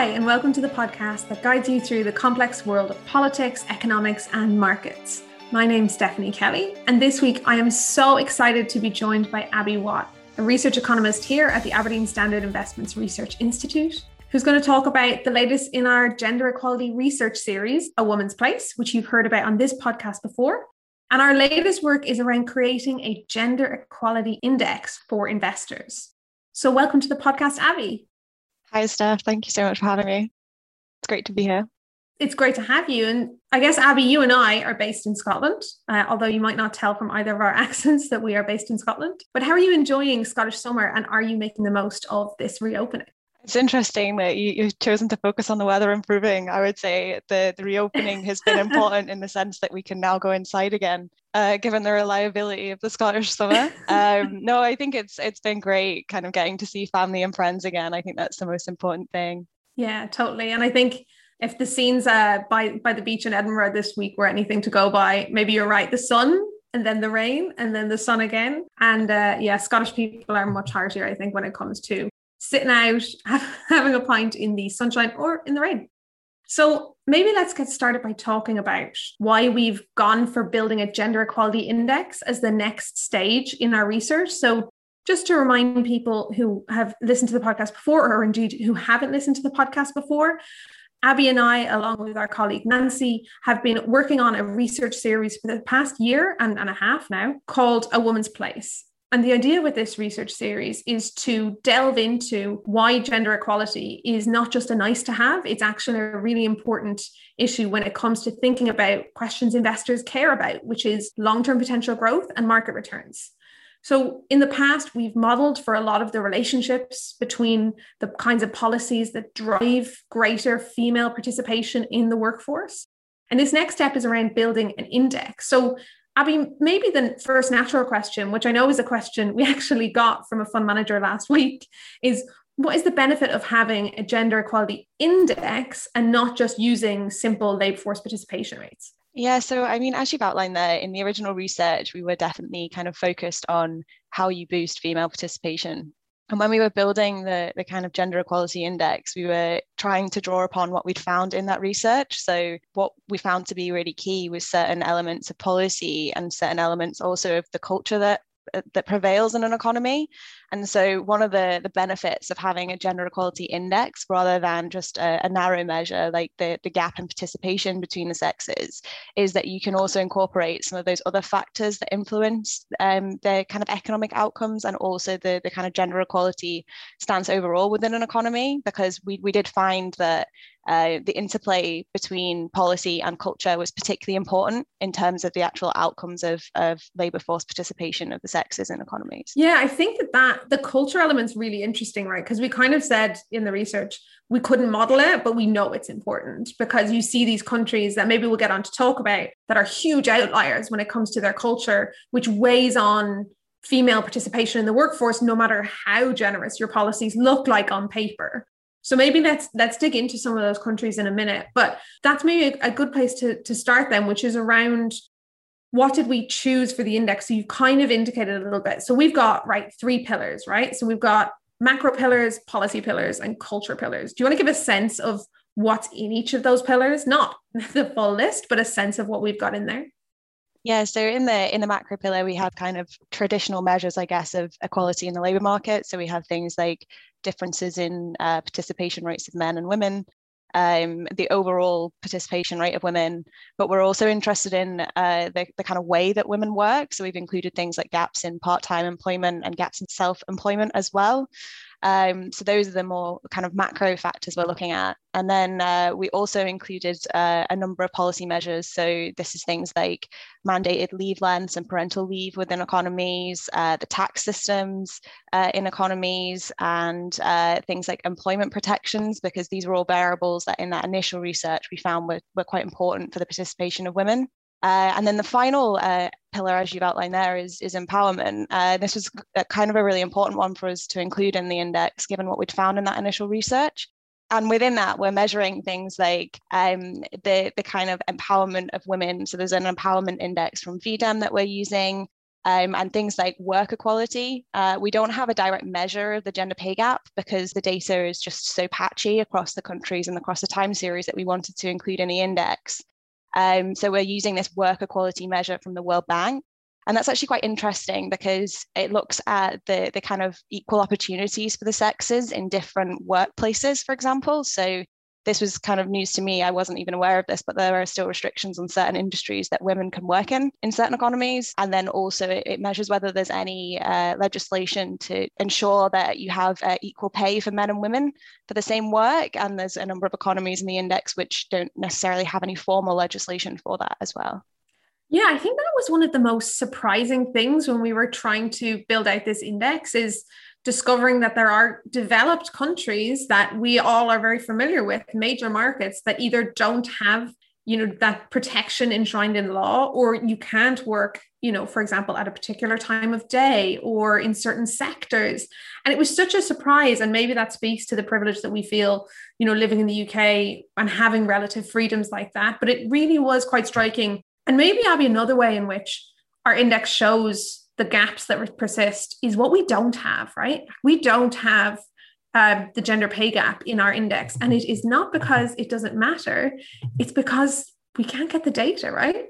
Hi, and welcome to the podcast that guides you through the complex world of politics, economics, and markets. My name's Stephanie Kelly, and this week I am so excited to be joined by Abby Watt, a research economist here at the Aberdeen Standard Investments Research Institute, who's going to talk about the latest in our gender equality research series, A Woman's Place, which you've heard about on this podcast before. And our latest work is around creating a gender equality index for investors. So, welcome to the podcast, Abby. Hi, Steph. Thank you so much for having me. It's great to be here. It's great to have you. And I guess, Abby, you and I are based in Scotland, uh, although you might not tell from either of our accents that we are based in Scotland. But how are you enjoying Scottish summer and are you making the most of this reopening? It's interesting that you, have chosen to focus on the weather improving. I would say the, the reopening has been important in the sense that we can now go inside again, uh, given the reliability of the Scottish summer. Um, no, I think it's it's been great, kind of getting to see family and friends again. I think that's the most important thing. Yeah, totally. And I think if the scenes uh, by by the beach in Edinburgh this week were anything to go by, maybe you're right. The sun and then the rain and then the sun again. And uh, yeah, Scottish people are much heartier, I think, when it comes to sitting out, having a pint in the sunshine or in the rain. So maybe let's get started by talking about why we've gone for building a gender equality index as the next stage in our research. So just to remind people who have listened to the podcast before, or indeed who haven't listened to the podcast before, Abby and I, along with our colleague Nancy, have been working on a research series for the past year and, and a half now called A Woman's Place. And the idea with this research series is to delve into why gender equality is not just a nice to have, it's actually a really important issue when it comes to thinking about questions investors care about, which is long term potential growth and market returns. So, in the past, we've modeled for a lot of the relationships between the kinds of policies that drive greater female participation in the workforce. And this next step is around building an index. So, Abby, maybe the first natural question, which I know is a question we actually got from a fund manager last week, is what is the benefit of having a gender equality index and not just using simple labor force participation rates? Yeah, so I mean, as you've outlined there, in the original research, we were definitely kind of focused on how you boost female participation and when we were building the, the kind of gender equality index, we were trying to draw upon what we'd found in that research. So, what we found to be really key was certain elements of policy and certain elements also of the culture that uh, that prevails in an economy. And so, one of the, the benefits of having a gender equality index rather than just a, a, narrow measure like the, the gap in participation between the sexes is that you can also incorporate some of those other factors that influence um, the kind of economic outcomes and also the, the kind of gender equality stance overall within an economy. Because we, we did find that uh, the interplay between policy and culture was particularly important in terms of the actual outcomes of, of labour force participation of the sexes in economies. Yeah, I think that, that the culture element's really interesting, right? Because we kind of said in the research, we couldn't model it, but we know it's important because you see these countries that maybe we'll get on to talk about that are huge outliers when it comes to their culture, which weighs on female participation in the workforce, no matter how generous your policies look like on paper. So maybe let's let's dig into some of those countries in a minute. But that's maybe a, good place to, to start then, which is around what did we choose for the index? So you kind of indicated a little bit. So we've got right three pillars, right? So we've got macro pillars, policy pillars, and culture pillars. Do you want to give a sense of what's in each of those pillars? Not the full list, but a sense of what we've got in there. Yeah, so in the in the macro pillar, we have kind of traditional measures, I guess, of equality in the labour market. So we have things like differences in uh, participation rates of men and women, um, the overall participation rate of women, but we're also interested in uh, the, the kind of way that women work. So we've included things like gaps in part-time employment and gaps in self-employment as well. Um, so those are the more kind of macro factors we're looking at. And then uh, we also included uh, a number of policy measures. So this is things like mandated leave lengths and parental leave within economies, uh, the tax systems uh, in economies, and uh, things like employment protections, because these were all variables that in that initial research we found were, were quite important for the participation of women. Uh, and then the final uh, pillar, as you've outlined there, is, is empowerment. Uh, this was kind of a really important one for us to include in the index, given what we'd found in that initial research. And within that, we're measuring things like um, the, the kind of empowerment of women. So there's an empowerment index from VDEM that we're using. Um, and things like work equality. Uh, we don't have a direct measure of the gender pay gap because the data is just so patchy across the countries and across the time series that we wanted to include in the index. Um, so we're using this worker equality measure from the World Bank. And that's actually quite interesting because it looks at the, the kind of equal opportunities for the sexes in different workplaces, for example. So this was kind of news to me. I wasn't even aware of this, but there are still restrictions on certain industries that women can work in in certain economies. And then also it, measures whether there's any uh, legislation to ensure that you have uh, equal pay for men and women for the same work. And there's a number of economies in the index which don't necessarily have any formal legislation for that as well. Yeah, I think that was one of the most surprising things when we were trying to build out this index is discovering that there are developed countries that we all are very familiar with, major markets that either don't have you know that protection enshrined in law or you can't work you know for example at a particular time of day or in certain sectors. And it was such a surprise and maybe that speaks to the privilege that we feel you know living in the UK and having relative freedoms like that. But it really was quite striking. And maybe Abby another way in which our index shows the gaps that persist is what we don't have, right? We don't have uh, the gender pay gap in our index. And it is not because it doesn't matter, it's because we can't get the data, right?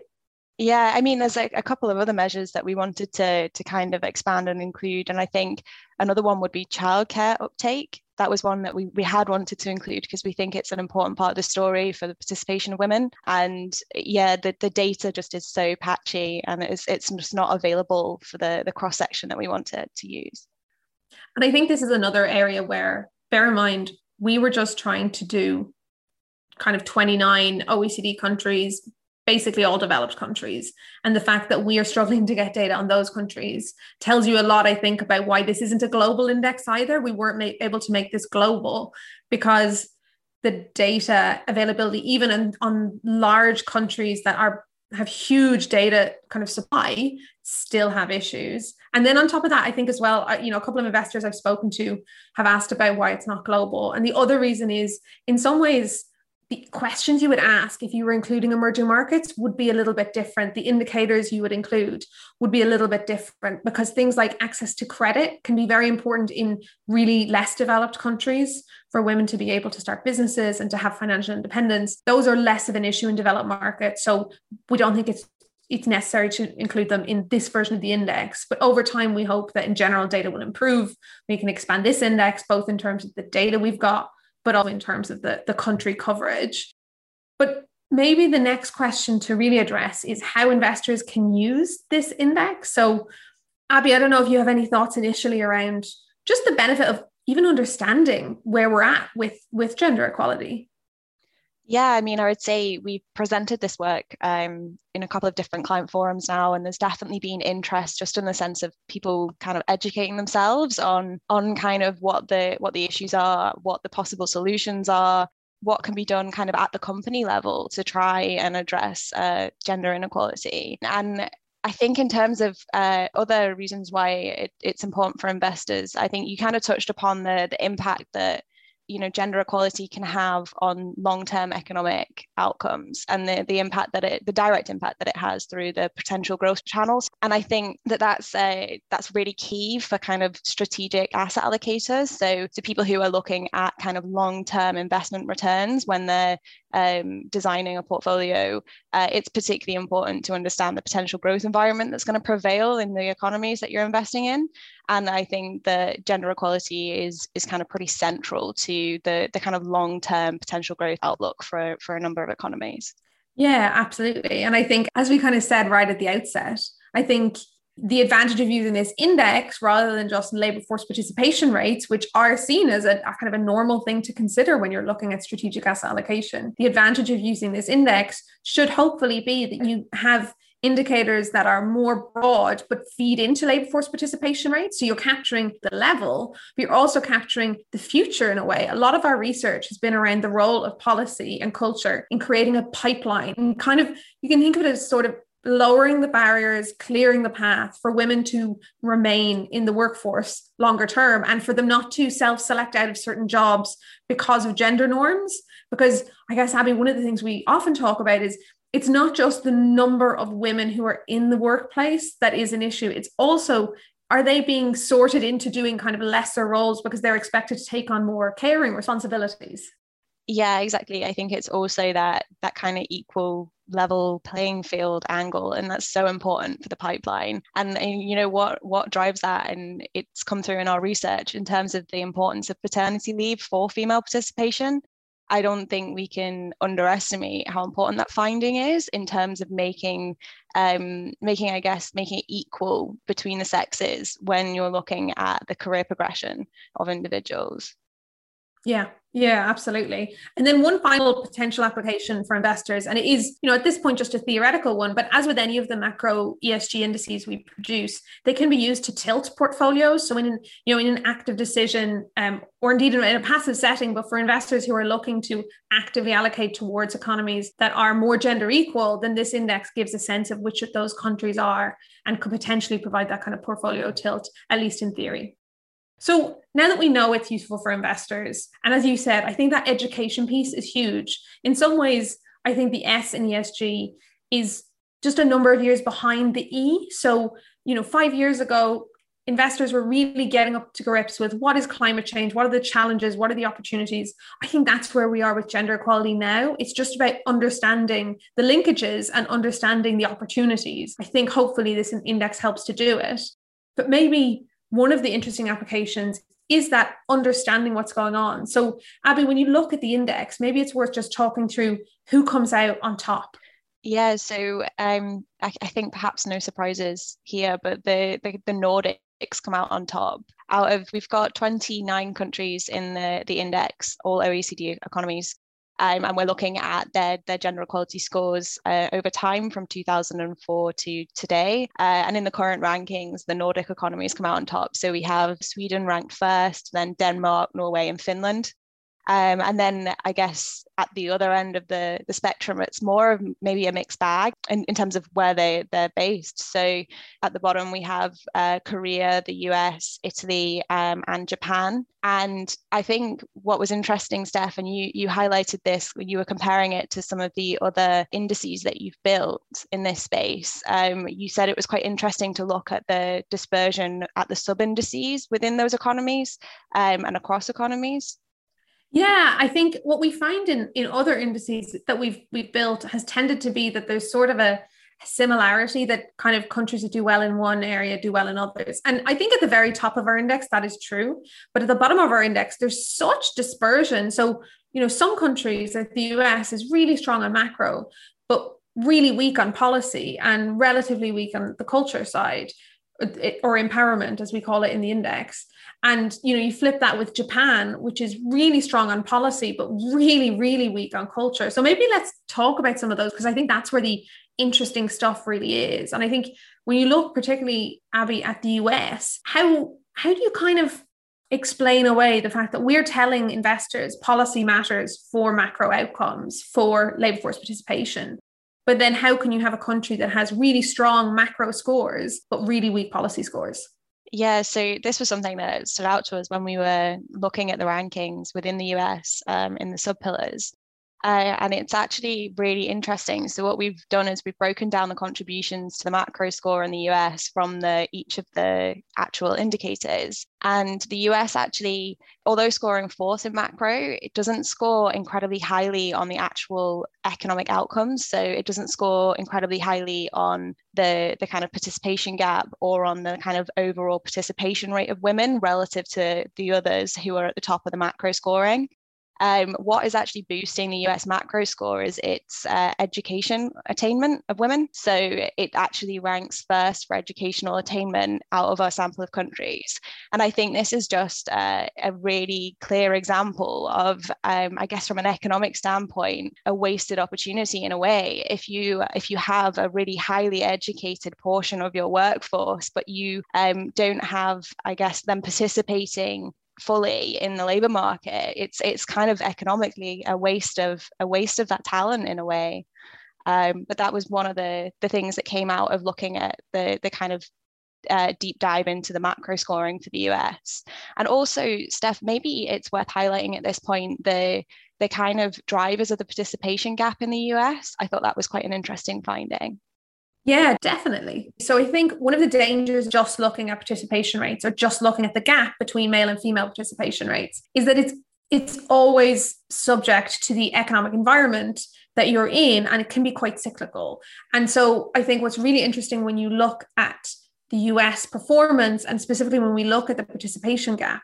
Yeah, I mean, there's a, a, couple of other measures that we wanted to to kind of expand and include, and I think another one would be childcare uptake. That was one that we we had wanted to include because we think it's an important part of the story for the participation of women. And yeah, the, the data just is so patchy, and it's it's just not available for the the cross section that we want to to use. And I think this is another area where, bear in mind, we were just trying to do kind of 29 OECD countries basically all developed countries. And the fact that we are struggling to get data on those countries tells you a lot, I think, about why this isn't a global index either. We weren't ma- able to make this global because the data availability, even in, on large countries that are have huge data kind of supply, still have issues. And then on top of that, I think as well, uh, you know, a couple of investors I've spoken to have asked about why it's not global. And the other reason is, in some ways, the questions you would ask if you were including emerging markets would be a little bit different. The indicators you would include would be a little bit different because things like access to credit can be very important in really less developed countries for women to be able to start businesses and to have financial independence. Those are less of an issue in developed markets. So we don't think it's it's necessary to include them in this version of the index. But over time, we hope that in general data will improve. We can expand this index both in terms of the data we've got but also in terms of the, the country coverage. But maybe the next question to really address is how investors can use this index. So, Abby, I don't know if you have any thoughts initially around just the benefit of even understanding where we're at with, with gender equality. Yeah, I mean, I would say we've presented this work um, in a couple of different client forums now, and there's definitely been interest just in the sense of people kind of educating themselves on on kind of what the what the issues are, what the possible solutions are, what can be done kind of at the company level to try and address uh, gender inequality. And I think in terms of uh, other reasons why it, it's important for investors, I think you kind of touched upon the the impact that you know gender equality can have on long-term economic outcomes and the, the impact that it the direct impact that it has through the potential growth channels. And i think that that's uh, that's really key for kind of strategic asset allocators. So to people who are looking at kind of long-term investment returns when they're um, designing a portfolio, uh, it's particularly important to understand the potential growth environment that's going to prevail in the economies that you're investing in. And I think that gender equality is is kind of pretty central to the the kind of long term potential growth outlook for for a number of economies. Yeah, absolutely. And I think, as we kind of said right at the outset, I think the advantage of using this index rather than just labor force participation rates, which are seen as a, a, kind of a normal thing to consider when you're looking at strategic asset allocation. The advantage of using this index should hopefully be that you have indicators that are more broad but feed into labor force participation rates. So you're capturing the level, but you're also capturing the future in a way. A lot of our research has been around the role of policy and culture in creating a pipeline. And kind of, you can think of it as sort of lowering the barriers, clearing the path for women to remain in the workforce longer term and for them not to self select out of certain jobs because of gender norms. Because I guess, Abby, one of the things we often talk about is it's not just the number of women who are in the workplace that is an issue. It's also are they being sorted into doing kind of lesser roles because they're expected to take on more caring responsibilities? Yeah, exactly. I think it's also that that kind of equal level playing field angle and that's so important for the pipeline and, and, you know what what drives that and it's come through in our research in terms of the importance of paternity leave for female participation I don't think we can underestimate how important that finding is in terms of making um, making, I guess, making it equal between the sexes when you're looking at the career progression of individuals. Yeah, yeah, absolutely. And then one final potential application for investors, and it is, you know, at this point just a theoretical one, but as with any of the macro ESG indices we produce, they can be used to tilt portfolios. So in, an, you know, in an active decision, um, or indeed in a passive setting, but for investors who are looking to actively allocate towards economies that are more gender equal, then this index gives a sense of which of those countries are and could potentially provide that kind of portfolio tilt, at least in theory. So now that we know it's useful for investors, and as you said, I think that education piece is huge. In some ways, I think the S in ESG is just a number of years behind the E. So, you know, five years ago, investors were really getting up to grips with what is climate change, what are the challenges, what are the opportunities. I think that's where we are with gender equality now. It's just about understanding the linkages and understanding the opportunities. I think hopefully this index helps to do it. But maybe one of the interesting applications is that understanding what's going on. So, Abby, when you look at the index, maybe it's worth just talking through who comes out on top. Yeah, so um, I, I think perhaps no surprises here, but the, the the Nordics come out on top. Out of we've got 29 countries in the the index, all OECD economies, um, and we're looking at their, their gender equality scores uh, over time from 2004 to today. Uh, and in the current rankings, the Nordic economies come out on top. So we have Sweden ranked first, then Denmark, Norway, and Finland. Um, and then I guess at the other end of the, the spectrum, it's more of maybe a mixed bag in, in terms of where they, they're based. So at the bottom, we have uh, Korea, the US, Italy, um, and Japan. And I think what was interesting, Steph, and you, you highlighted this, when you were comparing it to some of the other indices that you've built in this space. Um, you said it was quite interesting to look at the dispersion at the sub indices within those economies um, and across economies. Yeah, I think what we find in in other indices that we've we've built has tended to be that there's sort of a similarity that kind of countries that do well in one area do well in others. And I think at the very top of our index that is true, but at the bottom of our index there's such dispersion. So, you know, some countries like the US is really strong on macro, but really weak on policy and relatively weak on the culture side or empowerment as we call it in the index. And you know you flip that with japan which is really strong on policy but really really weak on culture. So maybe let's talk about some of those because i think that's where the interesting stuff really is. And i think when you look particularly abby at the us how how do you kind of explain away the fact that we're telling investors policy matters for macro outcomes for labor force participation but then how can you have a country that has really strong macro scores but really weak policy scores yeah, so this was something that stood out to us when we were looking at the rankings within the US um, in the sub pillars. Uh, and it's actually really interesting. So what we've done is we've broken down the contributions to the macro score in the US from the each of the actual indicators. And the US actually, although scoring fourth in macro, it doesn't score incredibly highly on the actual economic outcomes. So it doesn't score incredibly highly on the, the kind of participation gap or on the kind of overall participation rate of women relative to the others who are at the top of the macro scoring. Um, what is actually boosting the US macro score is its uh, education attainment of women. So it actually ranks first for educational attainment out of our sample of countries. And I think this is just uh, a really clear example of, um, I guess, from an economic standpoint, a wasted opportunity in a way. If you if you have a really highly educated portion of your workforce, but you um, don't have, I guess, them participating fully in the labor market it's it's kind of economically a waste of a waste of that talent in a way um, but that was one of the the things that came out of looking at the the kind of uh, deep dive into the macro scoring for the US. And also, Steph, maybe it's worth highlighting at this point the the kind of drivers of the participation gap in the US. I thought that was quite an interesting finding. Yeah, definitely. So I think one of the dangers just looking at participation rates or just looking at the gap between male and female participation rates is that it's it's always subject to the economic environment that you're in and it can be quite cyclical. And so I think what's really interesting when you look at the US performance, and specifically when we look at the participation gap,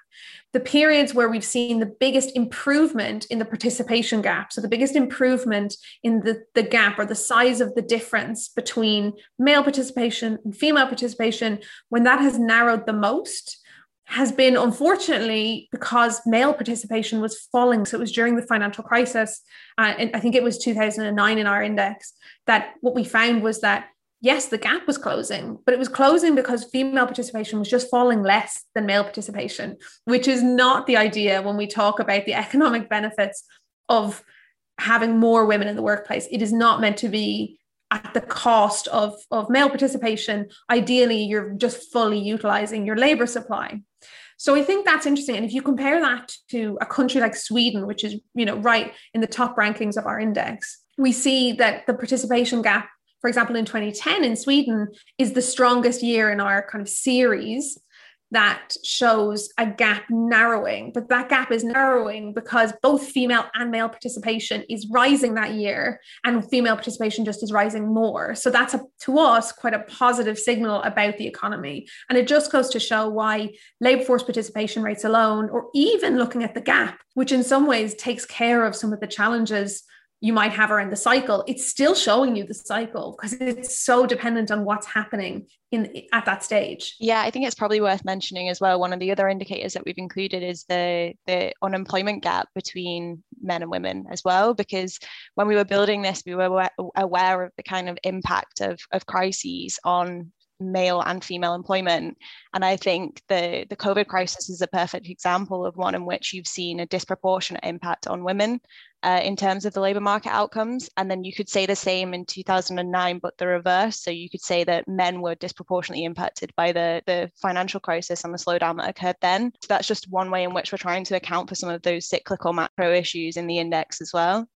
the periods where we've seen the biggest improvement in the participation gap, so the biggest improvement in the, the gap or the size of the difference between male participation and female participation, when that has narrowed the most, has been unfortunately because male participation was falling. So it was during the financial crisis, uh, and I think it was 2009 in our index, that what we found was that yes, the gap was closing, but it was closing because female participation was just falling less than male participation, which is not the idea when we talk about the economic benefits of having more women in the workplace. It is not meant to be at the cost of, of male participation. Ideally, you're just fully utilizing your labor supply. So I think that's interesting. And if you compare that to a country like Sweden, which is, you know, right in the top rankings of our index, we see that the participation gap for example, in 2010 in Sweden, is the strongest year in our kind of series that shows a gap narrowing. But that gap is narrowing because both female and male participation is rising that year, and female participation just is rising more. So that's a, to us quite a positive signal about the economy. And it just goes to show why labor force participation rates alone, or even looking at the gap, which in some ways takes care of some of the challenges you might have her in the cycle it's still showing you the cycle because it's so dependent on what's happening in at that stage yeah i think it's probably worth mentioning as well one of the other indicators that we've included is the the unemployment gap between men and women as well because when we were building this we were aware of the kind of impact of of crises on male and female employment. And I think the, the COVID crisis is a perfect example of one in which you've seen a disproportionate impact on women uh, in terms of the labour market outcomes. And then you could say the same in 2009, but the reverse. So you could say that men were disproportionately impacted by the, the financial crisis and the slowdown that occurred then. So that's just one way in which we're trying to account for some of those cyclical macro issues in the index as well.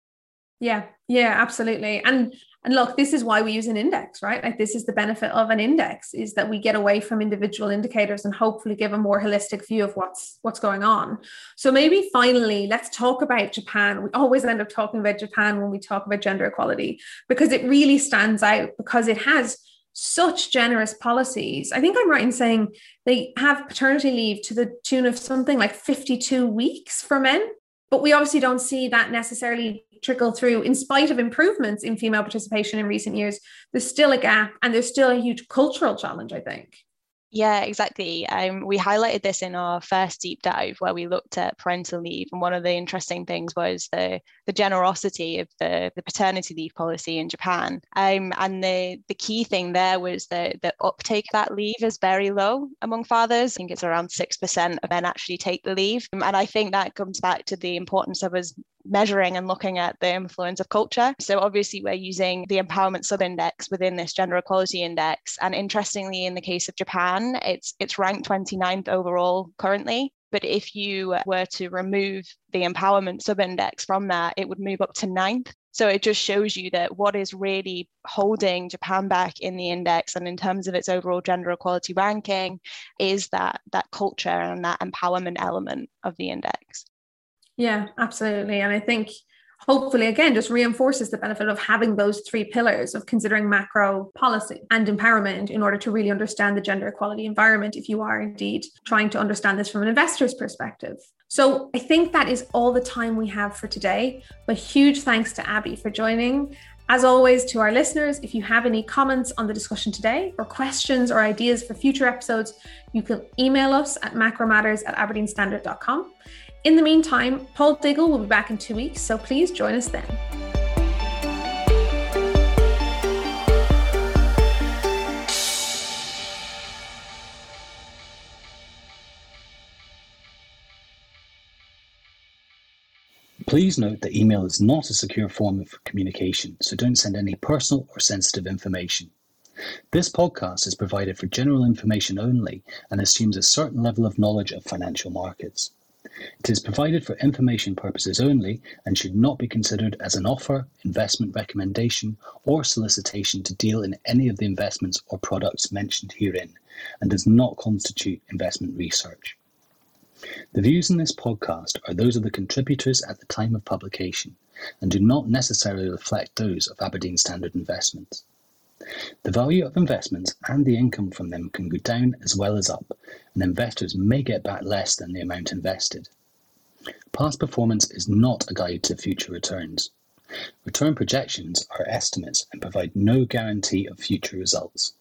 Yeah, yeah, absolutely. And and look, this is why we use an index, right? Like this is the benefit of an index is that we get away from individual indicators and hopefully give a more holistic view of what's what's going on. So maybe finally, let's talk about Japan. We always end up talking about Japan when we talk about gender equality because it really stands out because it has such generous policies. I think I'm right in saying they have paternity leave to the tune of something like 52 weeks for men. But we obviously don't see that necessarily trickle through in spite of improvements in female participation in recent years there's still a gap and there's still a huge cultural challenge i think yeah, exactly. Um, we highlighted this in our first deep dive where we looked at parental leave, and one of the interesting things was the the generosity of the, the paternity leave policy in Japan. Um, and the the key thing there was the the uptake of that leave is very low among fathers. I think it's around six percent of men actually take the leave, and I think that comes back to the importance of us measuring and looking at the influence of culture. So obviously we're using the empowerment subindex within this gender equality index. And interestingly, in the case of Japan, it's it's ranked 29th overall currently. But if you were to remove the empowerment subindex from that, it would move up to ninth. So it just shows you that what is really holding Japan back in the index and in terms of its overall gender equality ranking is that that culture and that empowerment element of the index. Yeah, absolutely. And I think hopefully again just reinforces the benefit of having those three pillars of considering macro policy and empowerment in order to really understand the gender equality environment if you are indeed trying to understand this from an investor's perspective. So I think that is all the time we have for today. But huge thanks to Abby for joining. As always, to our listeners, if you have any comments on the discussion today or questions or ideas for future episodes, you can email us at macromatters at aberdeenstandard.com. In the meantime, Paul Diggle will be back in two weeks, so please join us then. Please note that email is not a secure form of communication, so don't send any personal or sensitive information. This podcast is provided for general information only and assumes a certain level of knowledge of financial markets. It is provided for information purposes only and should not be considered as an offer, investment recommendation, or solicitation to deal in any of the investments or products mentioned herein, and does not constitute investment research. The views in this podcast are those of the contributors at the time of publication and do not necessarily reflect those of Aberdeen Standard Investments. The value of investments and the income from them can go down as well as up, and investors may get back less than the amount invested. Past performance is not a guide to future returns. Return projections are estimates and provide no guarantee of future results.